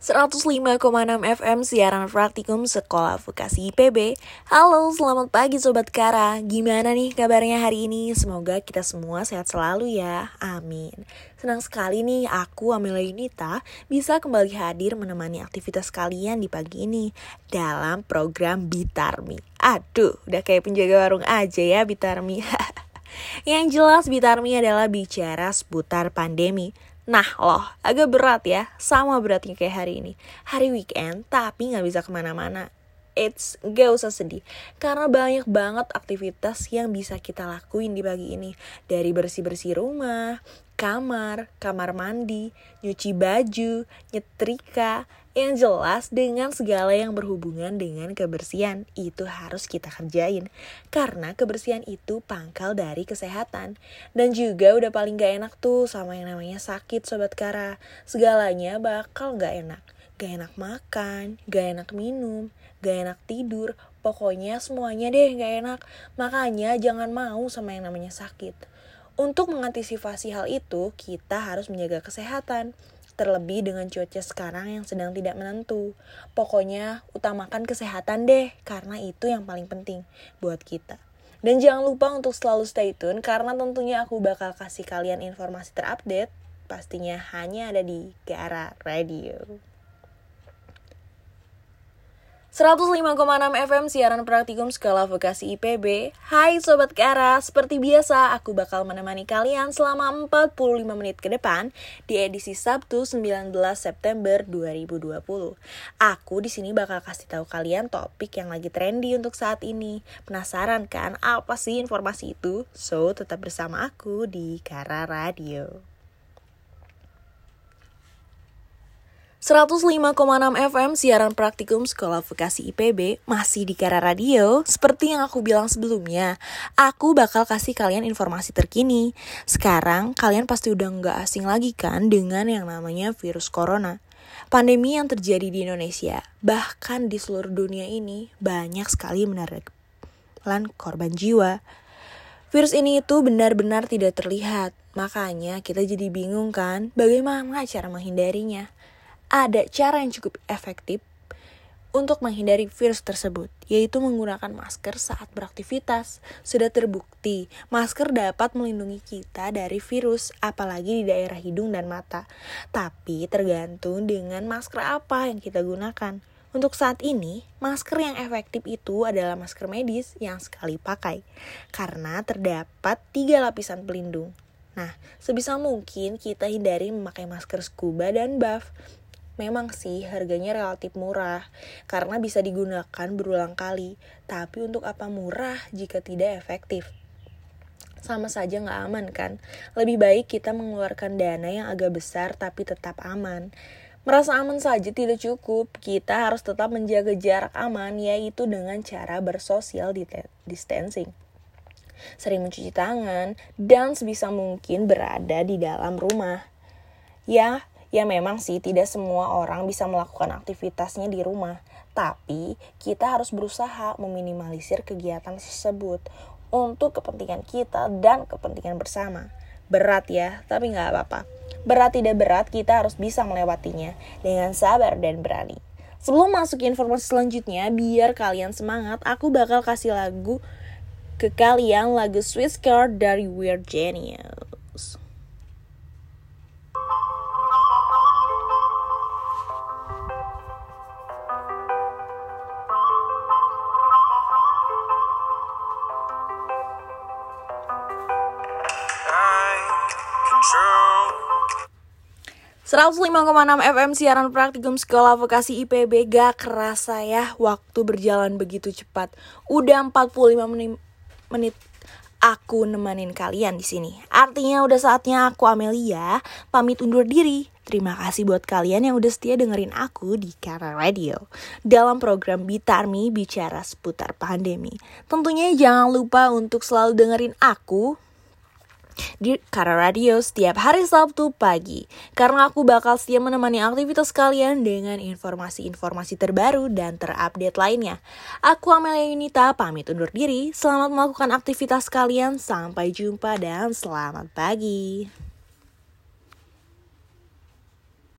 105,6 FM siaran praktikum Sekolah Vokasi IPB Halo, selamat pagi Sobat Kara. Gimana nih kabarnya hari ini? Semoga kita semua sehat selalu ya. Amin. Senang sekali nih aku Amelia Yunita Bisa kembali hadir menemani aktivitas kalian di pagi ini Dalam program Bitarmi Aduh, udah kayak penjaga warung aja ya Bitarmi Yang jelas Bitarmi adalah bicara seputar pandemi Nah loh, agak berat ya, sama beratnya kayak hari ini. Hari weekend, tapi nggak bisa ke mana-mana. It's gak usah sedih, karena banyak banget aktivitas yang bisa kita lakuin di pagi ini. Dari bersih-bersih rumah, kamar, kamar mandi, nyuci baju, nyetrika, yang jelas dengan segala yang berhubungan dengan kebersihan itu harus kita kerjain. Karena kebersihan itu pangkal dari kesehatan. Dan juga udah paling gak enak tuh sama yang namanya sakit Sobat Kara. Segalanya bakal gak enak. Gak enak makan, gak enak minum, gak enak tidur. Pokoknya semuanya deh gak enak. Makanya jangan mau sama yang namanya sakit. Untuk mengantisipasi hal itu, kita harus menjaga kesehatan. Terlebih dengan cuaca sekarang yang sedang tidak menentu. Pokoknya utamakan kesehatan deh, karena itu yang paling penting buat kita. Dan jangan lupa untuk selalu stay tune, karena tentunya aku bakal kasih kalian informasi terupdate, pastinya hanya ada di Kiara Radio. 105,6 FM siaran praktikum skala vokasi IPB Hai Sobat Kara, seperti biasa aku bakal menemani kalian selama 45 menit ke depan di edisi Sabtu 19 September 2020 Aku di sini bakal kasih tahu kalian topik yang lagi trendy untuk saat ini. Penasaran kan apa sih informasi itu? So tetap bersama aku di Kara Radio 105,6 FM siaran praktikum Sekolah Vokasi IPB masih di Kara Radio. Seperti yang aku bilang sebelumnya, aku bakal kasih kalian informasi terkini. Sekarang kalian pasti udah nggak asing lagi kan dengan yang namanya virus corona. Pandemi yang terjadi di Indonesia, bahkan di seluruh dunia ini, banyak sekali menarik korban jiwa. Virus ini itu benar-benar tidak terlihat, makanya kita jadi bingung kan bagaimana cara menghindarinya ada cara yang cukup efektif untuk menghindari virus tersebut, yaitu menggunakan masker saat beraktivitas. Sudah terbukti, masker dapat melindungi kita dari virus, apalagi di daerah hidung dan mata. Tapi tergantung dengan masker apa yang kita gunakan. Untuk saat ini, masker yang efektif itu adalah masker medis yang sekali pakai, karena terdapat tiga lapisan pelindung. Nah, sebisa mungkin kita hindari memakai masker scuba dan buff Memang sih harganya relatif murah karena bisa digunakan berulang kali. Tapi untuk apa murah jika tidak efektif? Sama saja nggak aman kan? Lebih baik kita mengeluarkan dana yang agak besar tapi tetap aman. Merasa aman saja tidak cukup, kita harus tetap menjaga jarak aman yaitu dengan cara bersosial distancing sering mencuci tangan, dan sebisa mungkin berada di dalam rumah. Ya, Ya memang sih tidak semua orang bisa melakukan aktivitasnya di rumah, tapi kita harus berusaha meminimalisir kegiatan tersebut untuk kepentingan kita dan kepentingan bersama. Berat ya, tapi nggak apa-apa. Berat tidak berat, kita harus bisa melewatinya dengan sabar dan berani. Sebelum masuk informasi selanjutnya, biar kalian semangat, aku bakal kasih lagu ke kalian lagu Swiss Card dari Weird Genius. 105,6 FM siaran praktikum sekolah vokasi IPB gak kerasa ya waktu berjalan begitu cepat. Udah 45 menit, menit aku nemenin kalian di sini. Artinya udah saatnya aku Amelia pamit undur diri. Terima kasih buat kalian yang udah setia dengerin aku di Kara Radio dalam program Bitarmi bicara seputar pandemi. Tentunya jangan lupa untuk selalu dengerin aku di Kara Radio setiap hari Sabtu pagi. Karena aku bakal setia menemani aktivitas kalian dengan informasi-informasi terbaru dan terupdate lainnya. Aku Amelia Yunita pamit undur diri. Selamat melakukan aktivitas kalian. Sampai jumpa dan selamat pagi.